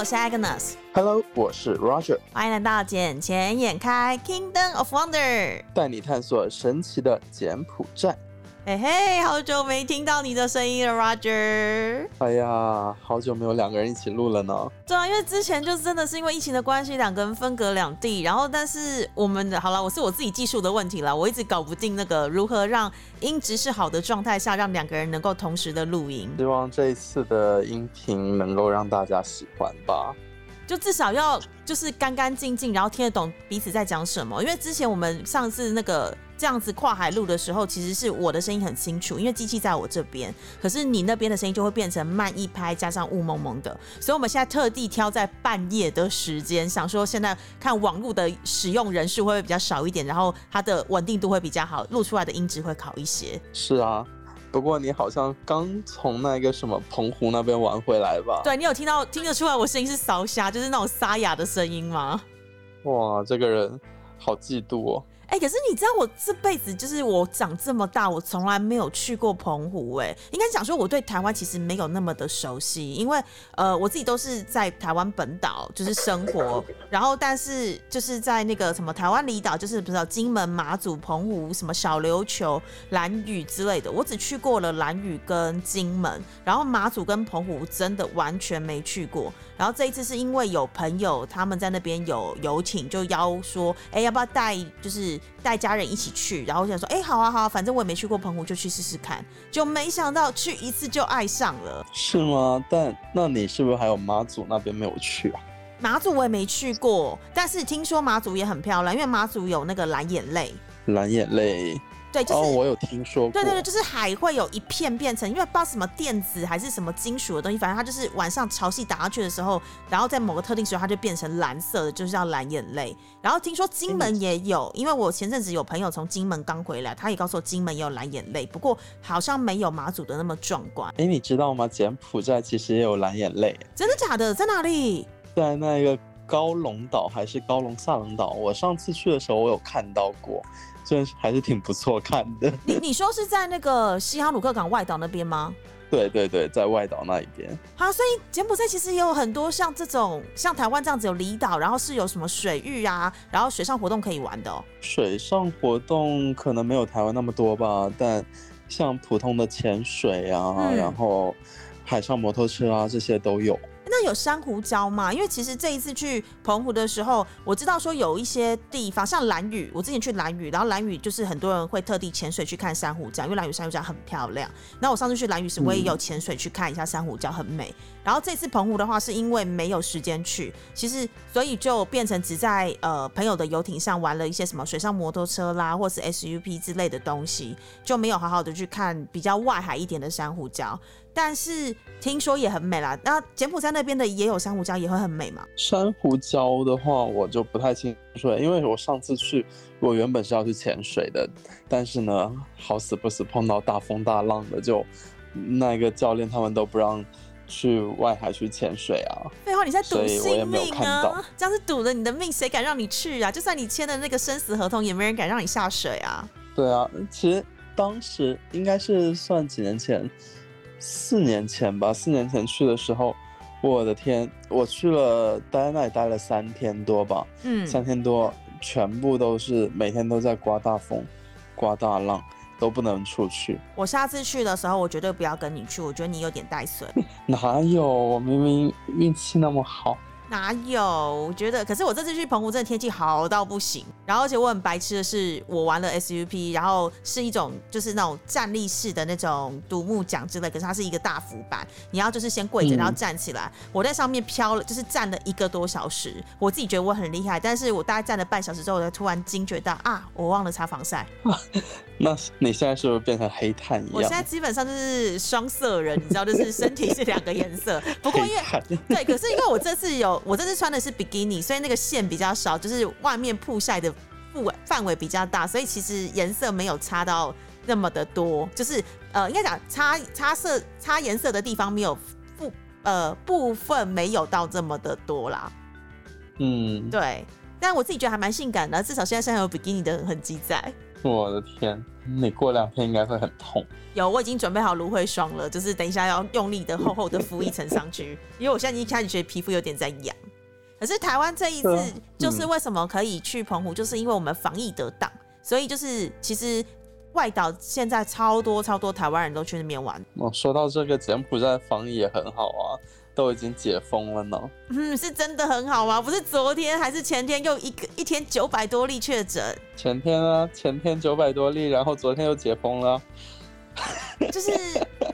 我是 Agnes。Hello，我是 Roger，欢迎来到《眼前眼开 Kingdom of Wonder》。带你探索神奇的柬埔寨。嘿嘿，好久没听到你的声音了，Roger。哎呀，好久没有两个人一起录了呢。对啊，因为之前就真的是因为疫情的关系，两个人分隔两地。然后，但是我们的好了，我是我自己技术的问题了，我一直搞不定那个如何让音质是好的状态下，让两个人能够同时的录音。希望这一次的音频能够让大家喜欢吧。就至少要就是干干净净，然后听得懂彼此在讲什么。因为之前我们上次那个这样子跨海录的时候，其实是我的声音很清楚，因为机器在我这边，可是你那边的声音就会变成慢一拍，加上雾蒙蒙的。所以我们现在特地挑在半夜的时间，想说现在看网络的使用人数会不会比较少一点，然后它的稳定度会比较好，录出来的音质会好一些。是啊，不过你好像刚从那个什么澎湖那边玩回来吧？对你有听到听得出来我声音是烧虾，就是那种沙哑的声音吗？哇，这个人好嫉妒哦。哎、可是你知道我这辈子就是我长这么大，我从来没有去过澎湖、哎，应该讲说我对台湾其实没有那么的熟悉，因为呃我自己都是在台湾本岛就是生活，然后但是就是在那个什么台湾离岛，就是不知道金门、马祖、澎湖、什么小琉球、兰屿之类的，我只去过了兰屿跟金门，然后马祖跟澎湖真的完全没去过。然后这一次是因为有朋友他们在那边有游艇，就邀说，哎、要不要带就是带家人一起去？然后我想说，哎、好啊好啊，反正我也没去过澎湖，就去试试看。就没想到去一次就爱上了。是吗？但那你是不是还有妈祖那边没有去啊？马祖我也没去过，但是听说马祖也很漂亮，因为马祖有那个蓝眼泪。蓝眼泪对，就是、哦，我有听说过。对对对，就是海会有一片变成，因为不知道什么电子还是什么金属的东西，反正它就是晚上潮汐打上去的时候，然后在某个特定时候它就变成蓝色的，就是叫蓝眼泪。然后听说金门也有，因为我前阵子有朋友从金门刚回来，他也告诉我金门也有蓝眼泪，不过好像没有马祖的那么壮观。哎，你知道吗？柬埔寨其实也有蓝眼泪，真的假的？在哪里？在那个高龙岛还是高龙萨龙岛？我上次去的时候我有看到过，真是还是挺不错看的。你你说是在那个西哈努克港外岛那边吗？对对对，在外岛那一边。好，所以柬埔寨其实也有很多像这种，像台湾这样子有离岛，然后是有什么水域啊，然后水上活动可以玩的哦。水上活动可能没有台湾那么多吧，但像普通的潜水啊，嗯然后海上摩托车啊，这些都有。有珊瑚礁吗？因为其实这一次去澎湖的时候，我知道说有一些地方，像蓝屿，我之前去蓝屿，然后蓝屿就是很多人会特地潜水去看珊瑚礁，因为蓝屿珊瑚礁很漂亮。那我上次去蓝屿时，我也有潜水去看一下珊瑚礁，很美。然后这次澎湖的话，是因为没有时间去，其实所以就变成只在呃朋友的游艇上玩了一些什么水上摩托车啦，或是 SUP 之类的东西，就没有好好的去看比较外海一点的珊瑚礁。但是听说也很美啦。那柬埔寨那边的也有珊瑚礁，也会很美嘛？珊瑚礁的话，我就不太清楚了，因为我上次去，我原本是要去潜水的，但是呢，好死不死碰到大风大浪的，就那个教练他们都不让去外海去潜水啊。废话，你在赌性没有命看到啊！这样是赌了你的命，谁敢让你去啊？就算你签的那个生死合同，也没人敢让你下水啊！对啊，其实当时应该是算几年前，四年前吧。四年前去的时候，我的天，我去了，待在那里待了三天多吧，嗯，三天多，全部都是每天都在刮大风、刮大浪，都不能出去。我下次去的时候，我绝对不要跟你去，我觉得你有点带损。哪有？我明明运气那么好。哪有？我觉得，可是我这次去澎湖，真的天气好到不行。然后，而且我很白痴的是，我玩了 SUP，然后是一种就是那种站立式的那种独木桨之类，可是它是一个大浮板，你要就是先跪着，嗯然后站起来。我在上面飘了，就是站了一个多小时，我自己觉得我很厉害，但是我大概站了半小时之后，我才突然惊觉到啊，我忘了擦防晒。那你现在是不是变成黑炭一样我现在？基本上就是双色人，你知道，就是身体是两个颜色。不过因为。对，可是因为我这次有，我这次穿的是比基尼，所以那个线比较少，就是外面曝晒的范围范围比较大，所以其实颜色没有差到那么的多，就是呃，应该讲差差色差颜色的地方没有部呃部分没有到这么的多啦。嗯，对，但我自己觉得还蛮性感的，至少现在身上有比基尼的痕迹在。我的天，你过两天应该会很痛。有，我已经准备好芦荟霜了，就是等一下要用力的厚厚的敷一层上去，因为我现在已经开始觉得皮肤有点在痒。可是台湾这一次就是为什么可以去澎湖，就是因为我们防疫得当，所以就是其实外岛现在超多超多台湾人都去那边玩。哦，说到这个柬埔寨防疫也很好啊，都已经解封了呢。嗯，是真的很好吗？不是昨天还是前天又一个一天九百多例确诊？前天啊，前天九百多例，然后昨天又解封了。就是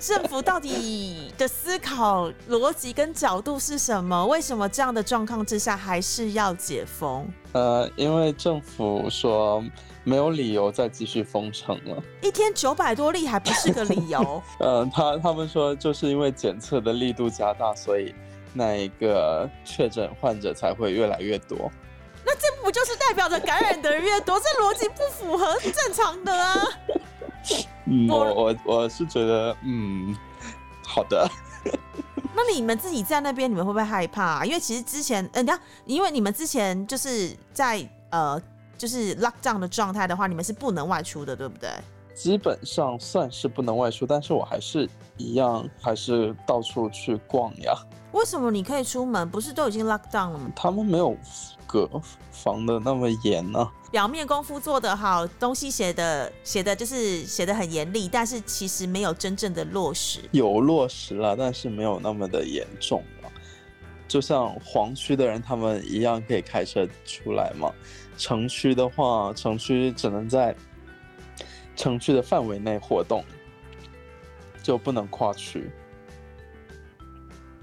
政府到底的思考逻辑跟角度是什么？为什么这样的状况之下还是要解封？呃，因为政府说没有理由再继续封城了。一天九百多例还不是个理由？呃，他他们说就是因为检测的力度加大，所以那一个确诊患者才会越来越多。那这不就是代表着感染的人越多？这逻辑不符合正常的啊！嗯，我我我是觉得，嗯，好的。那你们自己在那边，你们会不会害怕？因为其实之前，呃，你看，因为你们之前就是在呃，就是 lock down 的状态的话，你们是不能外出的，对不对？基本上算是不能外出，但是我还是一样，还是到处去逛呀。为什么你可以出门？不是都已经 lock down 了吗？他们没有隔防的那么严呢。表面功夫做得好，东西写的写的就是写的很严厉，但是其实没有真正的落实。有落实了，但是没有那么的严重了。就像黄区的人，他们一样可以开车出来嘛。城区的话，城区只能在城区的范围内活动，就不能跨区。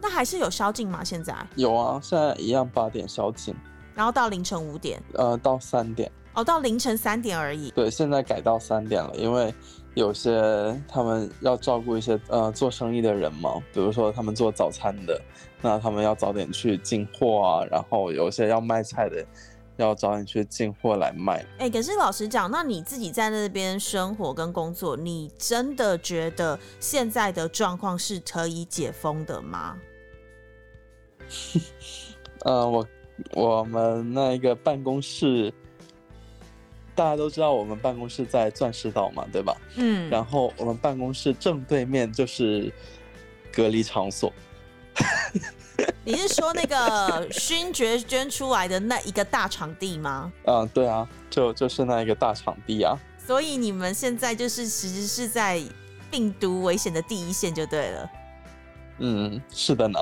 那还是有宵禁吗？现在有啊，现在一样八点宵禁，然后到凌晨五点，呃，到三点，哦，到凌晨三点而已。对，现在改到三点了，因为有些他们要照顾一些呃做生意的人嘛，比如说他们做早餐的，那他们要早点去进货啊，然后有些要卖菜的。要早点去进货来卖。哎，可是老实讲，那你自己在那边生活跟工作，你真的觉得现在的状况是可以解封的吗？呃，我我们那个办公室，大家都知道我们办公室在钻石岛嘛，对吧？嗯。然后我们办公室正对面就是隔离场所。你是说那个勋爵捐出来的那一个大场地吗？嗯，对啊，就就是那一个大场地啊。所以你们现在就是其实是在病毒危险的第一线就对了。嗯，是的呢。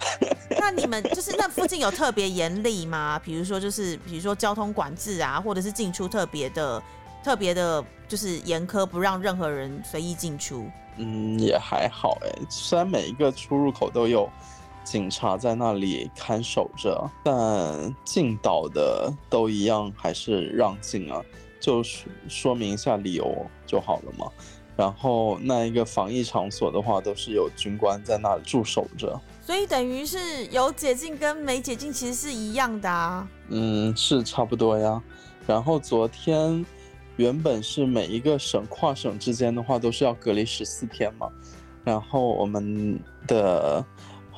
那你们就是那附近有特别严厉吗？比如说就是比如说交通管制啊，或者是进出特别的特别的，就是严苛，不让任何人随意进出。嗯，也还好哎，虽然每一个出入口都有。警察在那里看守着，但进岛的都一样，还是让进啊，就是说明一下理由就好了嘛。然后那一个防疫场所的话，都是有军官在那里驻守着，所以等于是有解禁跟没解禁其实是一样的啊。嗯，是差不多呀。然后昨天原本是每一个省跨省之间的话都是要隔离十四天嘛，然后我们的。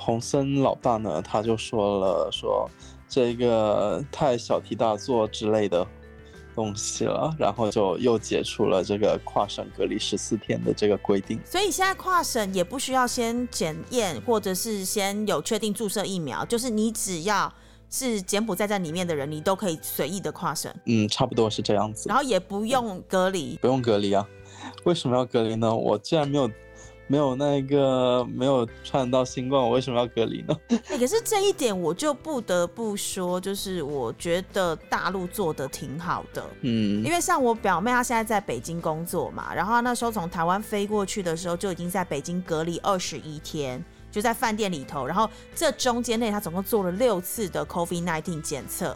洪森老大呢，他就说了，说这个太小题大做之类的东西了，然后就又解除了这个跨省隔离十四天的这个规定。所以现在跨省也不需要先检验，或者是先有确定注射疫苗，就是你只要是柬埔寨在里面的人，你都可以随意的跨省。嗯，差不多是这样子。然后也不用隔离，不用隔离啊？为什么要隔离呢？我既然没有。没有那个没有传到新冠，我为什么要隔离呢？可是这一点我就不得不说，就是我觉得大陆做的挺好的。嗯，因为像我表妹，她现在在北京工作嘛，然后那时候从台湾飞过去的时候，就已经在北京隔离二十一天，就在饭店里头。然后这中间内，她总共做了六次的 COVID-19 检测，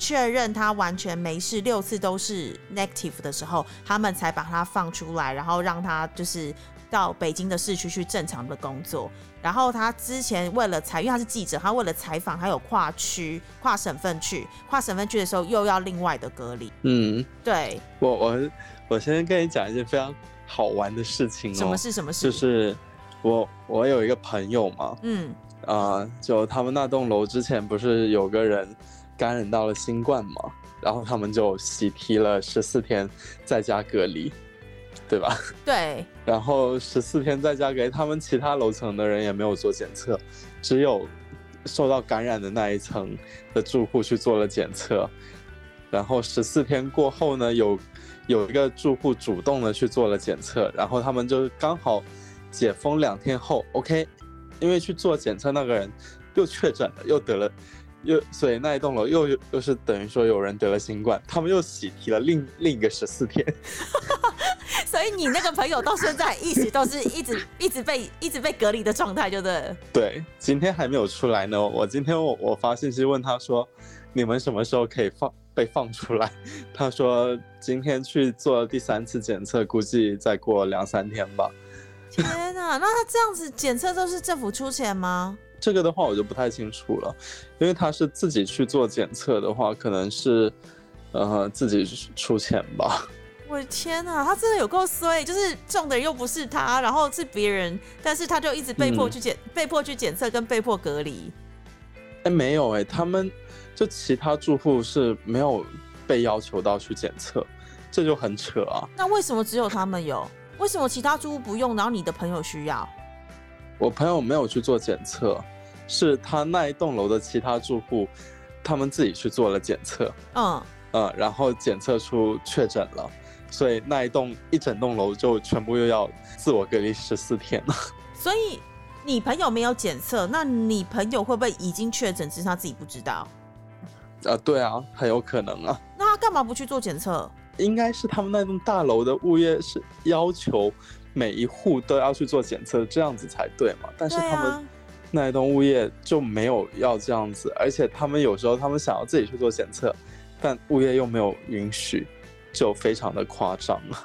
确认她完全没事，六次都是 negative 的时候，他们才把她放出来，然后让她就是。到北京的市区去正常的工作，然后他之前为了采，因为他是记者，他为了采访，还有跨区、跨省份去，跨省份去的时候又要另外的隔离。嗯，对我我我先跟你讲一件非常好玩的事情哦。什么事？什么事？就是我我有一个朋友嘛，嗯啊，就他们那栋楼之前不是有个人感染到了新冠嘛，然后他们就喜提了十四天在家隔离，对吧？对，然后十四天在家给，他们其他楼层的人也没有做检测，只有受到感染的那一层的住户去做了检测。然后十四天过后呢，有有一个住户主动的去做了检测，然后他们就刚好解封两天后，OK，因为去做检测那个人又确诊了，又得了，又所以那一栋楼又又是等于说有人得了新冠，他们又喜提了另另一个十四天。所以你那个朋友到现在一直都是一直 一直被一直被隔离的状态，就对。对，今天还没有出来呢。我今天我我发信息问他说，你们什么时候可以放？被放出来，他说今天去做第三次检测，估计再过两三天吧。天哪，那他这样子检测都是政府出钱吗？这个的话我就不太清楚了，因为他是自己去做检测的话，可能是呃自己出钱吧。我的天呐，他真的有够衰，就是中的人又不是他，然后是别人，但是他就一直被迫去检，被迫去检测跟被迫隔离。哎，没有哎，他们。就其他住户是没有被要求到去检测，这就很扯啊。那为什么只有他们有？为什么其他住户不用？然后你的朋友需要？我朋友没有去做检测，是他那一栋楼的其他住户，他们自己去做了检测。嗯嗯，然后检测出确诊了，所以那一栋一整栋楼就全部又要自我隔离十四天了。所以你朋友没有检测，那你朋友会不会已经确诊，只是他自己不知道？啊，对啊，很有可能啊。那他干嘛不去做检测？应该是他们那栋大楼的物业是要求每一户都要去做检测，这样子才对嘛。但是他们那一栋物业就没有要这样子，而且他们有时候他们想要自己去做检测，但物业又没有允许，就非常的夸张了。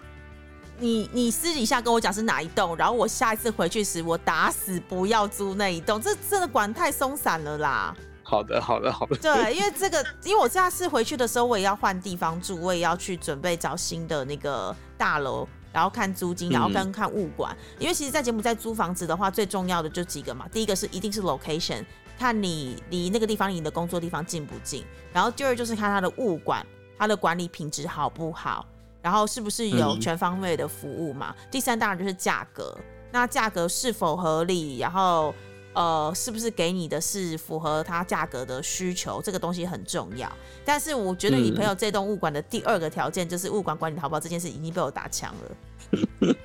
你你私底下跟我讲是哪一栋，然后我下一次回去时，我打死不要租那一栋，这真的管太松散了啦。好的，好的，好的。对，因为这个，因为我下次回去的时候，我也要换地方住，我也要去准备找新的那个大楼，然后看租金，然后跟看物管。因为其实，在柬埔寨租房子的话，最重要的就几个嘛。第一个是一定是 location，看你离那个地方离你的工作地方近不近。然后第二就是看它的物管，它的管理品质好不好，然后是不是有全方位的服务嘛。第三当然就是价格，那价格是否合理，然后。呃，是不是给你的是符合它价格的需求？这个东西很重要。但是我觉得你朋友这栋物管的第二个条件就是物管管理好不好这件事已经被我打枪了。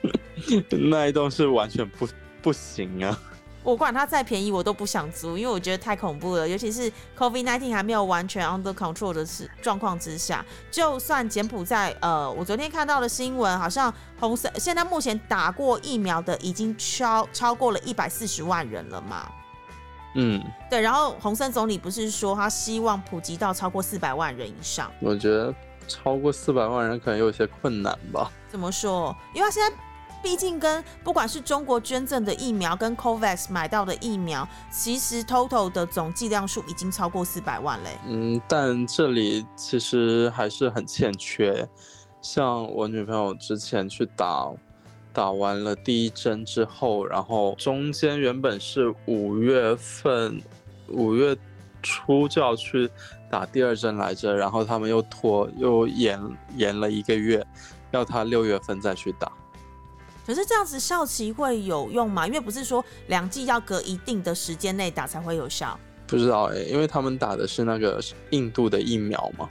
那一栋是完全不不行啊。我管它再便宜，我都不想租，因为我觉得太恐怖了。尤其是 COVID-19 还没有完全 under control 的是状况之下，就算柬埔寨，呃，我昨天看到的新闻，好像红色现在目前打过疫苗的已经超超过了一百四十万人了嘛？嗯，对。然后洪森总理不是说他希望普及到超过四百万人以上？我觉得超过四百万人可能有些困难吧？怎么说？因为他现在。毕竟跟不管是中国捐赠的疫苗，跟 COVAX 买到的疫苗，其实 total 的总剂量数已经超过四百万嘞。嗯，但这里其实还是很欠缺。像我女朋友之前去打，打完了第一针之后，然后中间原本是五月份，五月初就要去打第二针来着，然后他们又拖又延延了一个月，要她六月份再去打。可是这样子效期会有用吗？因为不是说两剂要隔一定的时间内打才会有效。不知道哎，因为他们打的是那个印度的疫苗嘛，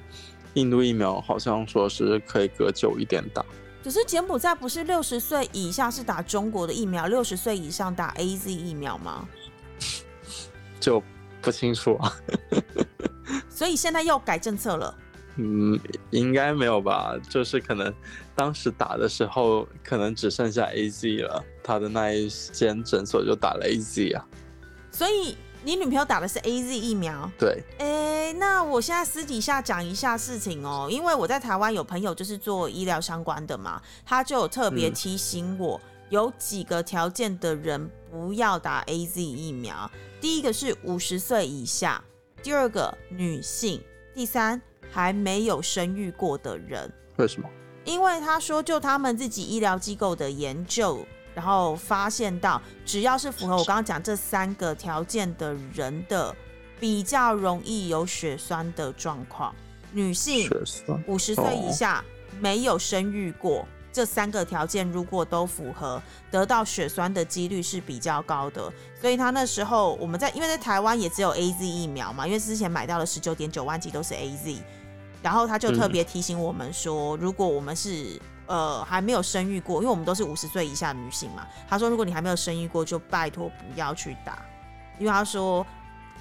印度疫苗好像说是可以隔久一点打。可是柬埔寨不是六十岁以下是打中国的疫苗，六十岁以上打 A Z 疫苗吗？就不清楚啊。所以现在又改政策了。嗯，应该没有吧？就是可能当时打的时候，可能只剩下 A Z 了，他的那一间诊所就打了 A Z 啊。所以你女朋友打的是 A Z 疫苗？对。哎，那我现在私底下讲一下事情哦，因为我在台湾有朋友就是做医疗相关的嘛，他就有特别提醒我，有几个条件的人不要打 A Z 疫苗。第一个是五十岁以下，第二个女性，第三。还没有生育过的人，为什么？因为他说，就他们自己医疗机构的研究，然后发现到，只要是符合我刚刚讲这三个条件的人的，比较容易有血栓的状况。女性、五十岁以哦下、没有生育过。这三个条件如果都符合，得到血栓的几率是比较高的。所以他那时候我们在，因为在台湾也只有 A Z 疫苗嘛，因为之前买到了十九点九万剂都是 A Z，然后他就特别提醒我们说，如果我们是呃还没有生育过，因为我们都是五十岁以下女性嘛，他说如果你还没有生育过，就拜托不要去打，因为他说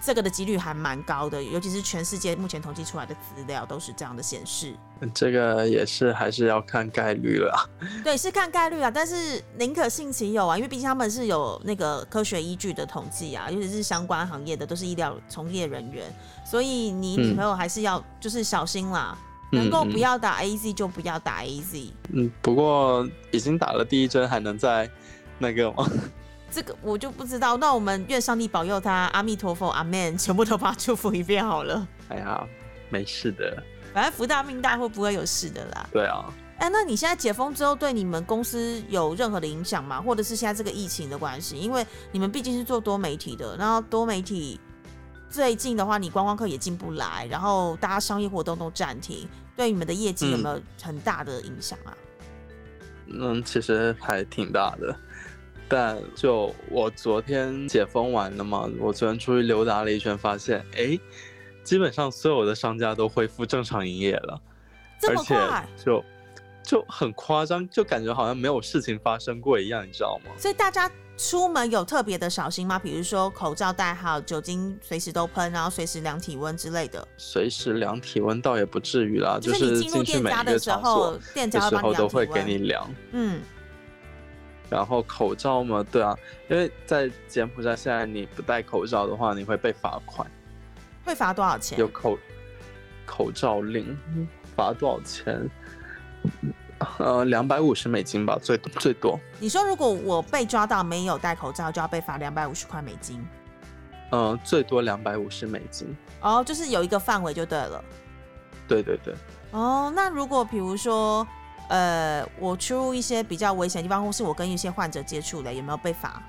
这个的几率还蛮高的，尤其是全世界目前统计出来的资料都是这样的显示。这个也是还是要看概率了啊。对，是看概率啊，但是宁可信其有啊，因为毕竟他们是有那个科学依据的统计啊，尤其是相关行业的都是医疗从业人员，所以你女朋友还是要就是小心啦，能够嗯不要打 A Z 就不要打 A Z。嗯，不过已经打了第一针，还能再那个吗？这个我就不知道，那我们愿上帝保佑他，阿弥陀佛，阿门，全部都把他祝福一遍好了。哎呀，没事的。反正福大命大，会不会有事的啦？对啊，哎、那你现在解封之后，对你们公司有任何的影响吗？或者是现在这个疫情的关系？因为你们毕竟是做多媒体的，然后多媒体最近的话，你观光客也进不来，然后大家商业活动都暂停，对你们的业绩有没有很大的影响啊？嗯，其实还挺大的。但就我昨天解封完了嘛，我昨天出去溜达了一圈，发现哎，基本上所有的商家都恢复正常营业了，这而且么快，就就很夸张，就感觉好像没有事情发生过一样，你知道吗？所以大家出门有特别的小心吗？比如说口罩戴好，酒精随时都喷，然后随时量体温之类的。随时量体温倒也不至于啦，就是你进入店家的时候，店家的时候都会给。你量。嗯，然后口罩嘛，对啊，因为在柬埔寨现在你不戴口罩的话，你会被罚款，会罚多少钱有？口口罩令，罚多少钱？呃，两百五十美金吧，最最多。你说如果我被抓到没有戴口罩，就要被罚两百五十块美金。嗯、最多两百五十美金。哦，就是有一个范围就对了。对对对，哦，那如果比如说，呃，我出入一些比较危险的地方，或是我跟一些患者接触的，有没有被罚？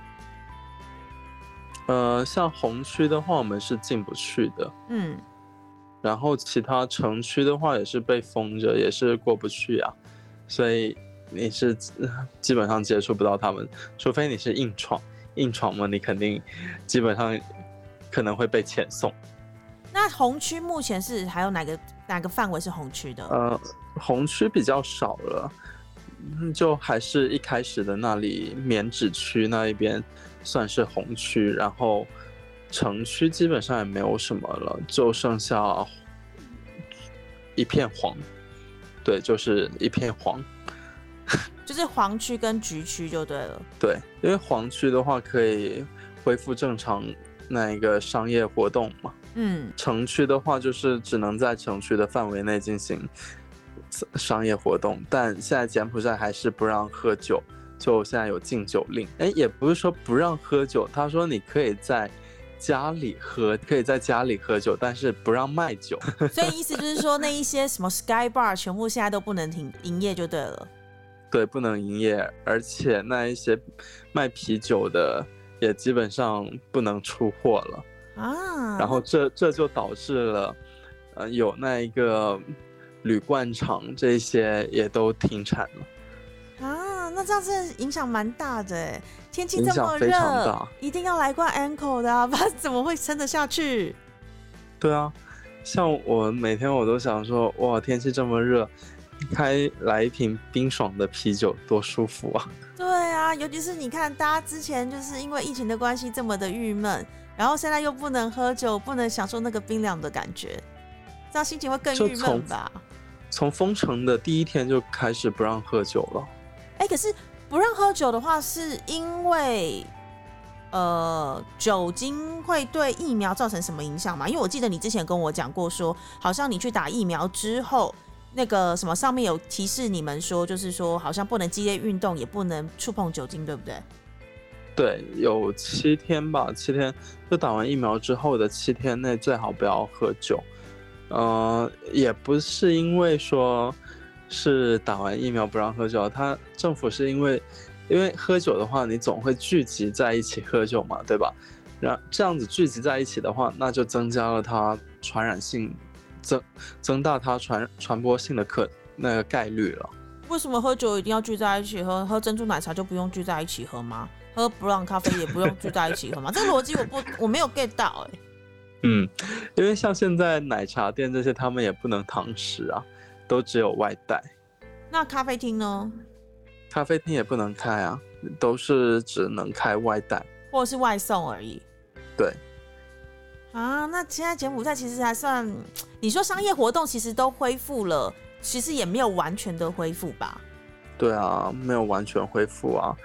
呃，像红区的话，我们是进不去的。嗯，然后其他城区的话也是被封着，也是过不去啊，所以你是呃基本上接触不到他们，除非你是硬闯，硬闯嘛，你肯定基本上可能会被遣送。那红区目前是还有哪个哪个范围是红区的？呃，红区比较少了，嗯就还是一开始的那里棉纸区那一边算是红区，然后城区基本上也没有什么了，就剩下一片黄。对，就是一片黄。就是黄区跟橘区就对了。对，因为黄区的话可以恢复正常那一个商业活动嘛，嗯，城区的话就是只能在城区的范围内进行商业活动，但现在柬埔寨还是不让喝酒，就现在有禁酒令。哎，也不是说不让喝酒，他说你可以在家里喝，可以在家里喝酒，但是不让卖酒。所以意思就是说，那一些什么 Sky Bar 全部现在都不能停营业就对了。对，不能营业，而且那一些卖啤酒的也基本上不能出货了。啊，然后这这就导致了，呃，有那一个铝罐厂这些也都停产了。啊，那这样子影响蛮大的哎，天气影这么热，一定要来罐 Ankle 的啊，不然怎么会撑得下去？对啊，像我每天我都想说，哇，天气这么热，开来一瓶冰爽的啤酒多舒服啊！对啊，尤其是你看，大家之前就是因为疫情的关系这么的郁闷，然后现在又不能喝酒，不能享受那个冰凉的感觉，这样心情会更郁闷吧？从封城的第一天就开始不让喝酒了。哎、可是不让喝酒的话，是因为呃酒精会对疫苗造成什么影响吗？因为我记得你之前跟我讲过说好像你去打疫苗之后。那个什么上面有提示你们说，就是说好像不能激烈运动，也不能触碰酒精，对不对？对，有七天吧，七天就打完疫苗之后的七天内最好不要喝酒。呃，也不是因为说是打完疫苗不让喝酒，他政府是因为因为喝酒的话，你总会聚集在一起喝酒嘛，对吧？然这样子聚集在一起的话，那就增加了它传染性增增大它传传播性的可那个概率了。为什么喝酒一定要聚在一起喝？喝珍珠奶茶就不用聚在一起喝吗？喝布朗咖啡也不用聚在一起喝吗？这个逻辑我不我没有 get 到哎、嗯，因为像现在奶茶店这些，他们也不能堂食啊，都只有外带。那咖啡厅呢？咖啡厅也不能开啊，都是只能开外带。或者是外送而已？对，啊，那现在柬埔寨其实还算，你说商业活动其实都恢复了，其实也没有完全的恢复吧？对啊，没有完全恢复啊。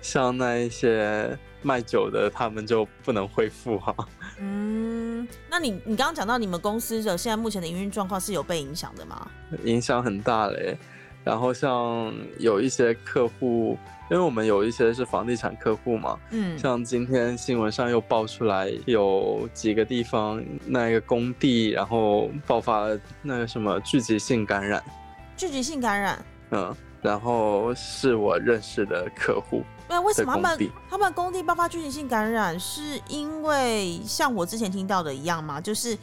像那一些卖酒的，他们就不能恢复啊。嗯，那你你刚刚讲到你们公司的现在目前的营运状况是有被影响的吗？影响很大嘞。然后像有一些客户，因为我们有一些是房地产客户嘛，嗯，像今天新闻上又爆出来有几个地方那个工地，然后爆发了那个什么聚集性感染，聚集性感染。嗯，然后是我认识的客户，那为什么他们他们工地爆发聚集性感染，是因为像我之前听到的一样吗？就是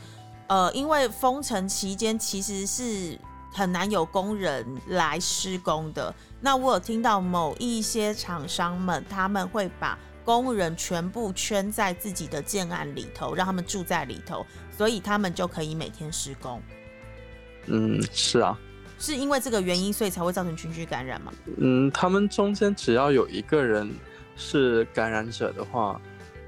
呃，因为封城期间其实是很难有工人来施工的。那我有听到某一些厂商们，他们会把工人全部圈在自己的建案里头，让他们住在里头，所以他们就可以每天施工。嗯，是啊，是因为这个原因，所以才会造成群聚感染吗？嗯，他们中间只要有一个人是感染者的话，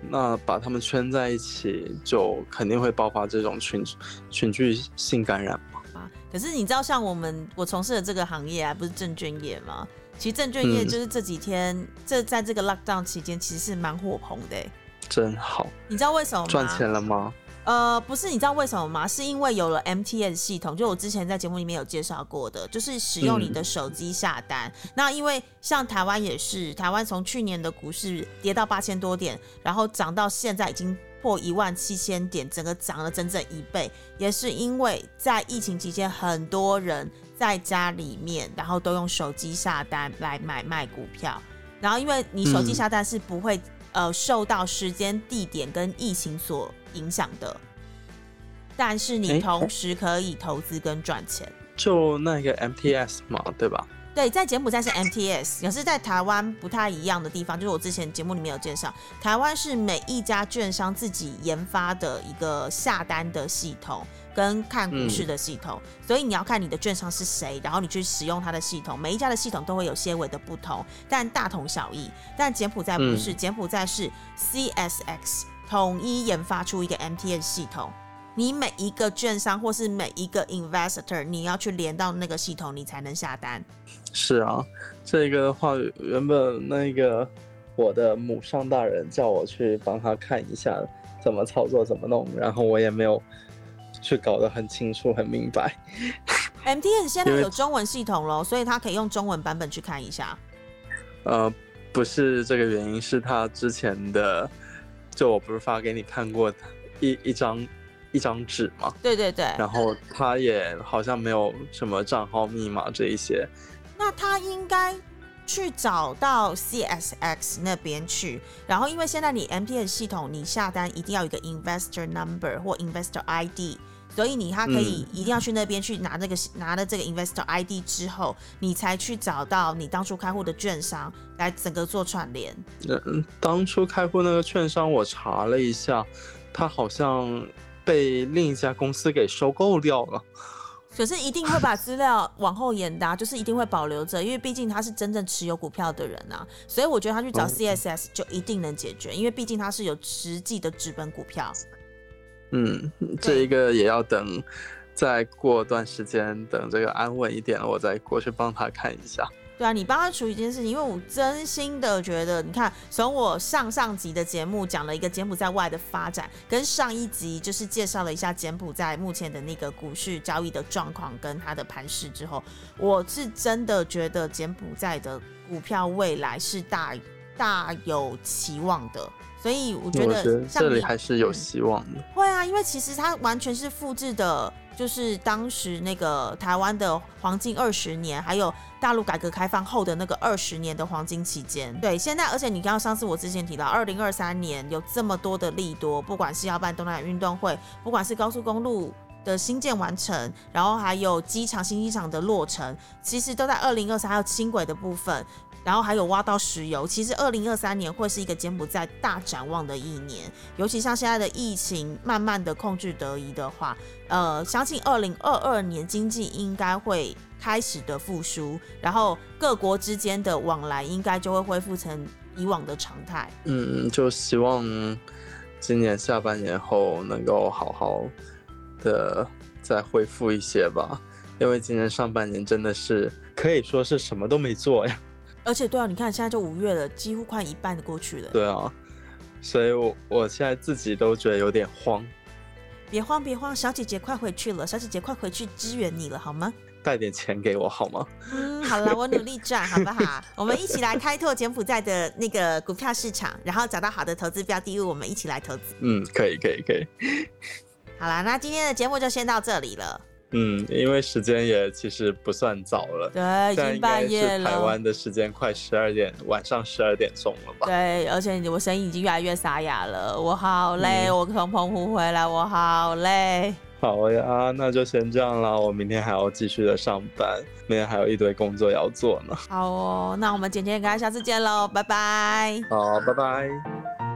那把他们圈在一起，就肯定会爆发这种群群聚性感染嘛。啊。可是你知道，像我们我从事的这个行业啊，不是证券业吗？其实证券业嗯就是这几天，这在这个 lockdown 期间，其实是蛮火红的欸。真好，你知道为什么吗？赚钱了吗？呃，不是，你知道为什么吗？是因为有了 MTS 系统，就我之前在节目里面有介绍过的，就是使用你的手机下单。那因为像台湾也是，台湾从去年的股市跌到八千多点，然后涨到现在已经破一万七千点，整个涨了整整一倍，也是因为在疫情期间，很多人在家里面，然后都用手机下单来买卖股票。然后因为你手机嗯下单是不会、呃受到时间、地点跟疫情所影响的，但是你同时可以投资跟赚钱。就那个 MTS 嘛，对吧？对，在柬埔寨是 MTS，可是在台湾不太一样的地方，就是我之前节目里面有介绍，台湾是每一家券商自己研发的一个下单的系统跟看股市的系统，所以你要看你的券商是谁，然后你去使用它的系统，每一家的系统都会有些微的不同，但大同小异。但柬埔寨不是，柬埔寨是 CSX 统一研发出一个 MTN 系统。你每一个券商或是每一个 investor，你要去连到那个系统，你才能下单。是啊，这个的话，原本那个我的母上大人叫我去帮他看一下怎么操作、怎么弄，然后我也没有去搞得很清楚、很明白。MTN 现在有中文系统咯，所以他可以用中文版本去看一下。呃，不是这个原因，是他之前的，就我不是发给你看过一一张一张纸嘛，对对对，然后他也好像没有什么账号密码这一些。那他应该去找到 CSX 那边去，然后因为现在你 MTN 系统你下单一定要有一个 investor number 或 investor ID。所以你他可以一定要去那边去拿那个拿了这个 investor ID 之后，你才去找到你当初开户的券商来整个做串联。嗯，当初开户那个券商，我查了一下，他好像被另一家公司给收购掉了。可是一定会把资料往后延的、啊，就是一定会保留着，因为毕竟他是真正持有股票的人啊，所以我觉得他去找哦 CSS 就一定能解决，因为毕竟他是有实际的纸本股票。嗯，这一个也要等，再过段时间，等这个安稳一点了，我再过去帮他看一下。对啊，你帮他处理一件事情，因为我真心的觉得，你看，从我上上集的节目讲了一个柬埔寨外的发展，跟上一集就是介绍了一下柬埔寨目前的那个股市交易的状况跟它的盘势之后，我是真的觉得柬埔寨的股票未来是大大有期望的。所以我觉得这里还是有嗯希望的。会啊，因为其实它完全是复制的，就是当时那个台湾的黄金二十年，还有大陆改革开放后的那个二十年的黄金期间。对，现在而且你刚刚上次我之前提到，二零二三年有这么多的利多，不管是要办东南亚运动会，不管是高速公路。的新建完成，然后还有机场新机场的落成，其实都在二零二三，还有轻轨的部分。然后还有挖到石油，其实二零二三年会是一个柬埔寨大展望的一年，尤其像现在的疫情慢慢的控制得宜的话，呃，相信二零二二年经济应该会开始的复苏，然后各国之间的往来应该就会恢复成以往的常态。嗯，就希望今年下半年后能够好好的再恢复一些吧，因为今年上半年真的是可以说是什么都没做呀。而且对啊，你看现在就五月了，几乎快一半的过去了。对啊，所以我我现在自己都觉得有点慌。别慌别慌，小姐姐快回去了，小姐姐快回去支援你了，好吗？带点钱给我好吗？嗯，好了，我努力赚，好不好？我们一起来开拓柬埔寨的那个股票市场，然后找到好的投资标的物，我们一起来投资。嗯，可以可以可以。好啦，那今天的节目就先到这里了。嗯，因为时间也其实不算早了，对，已经半夜了。台湾的时间快十二点，晚上十二点钟了吧？对，而且我声音已经越来越沙哑了，我好累。我从澎湖回来，我好累。好呀，那就先这样啦。我明天还要继续的上班，明天还有一堆工作要做呢。好哦，那我们简简跟大家下次见喽，拜拜。好，拜拜。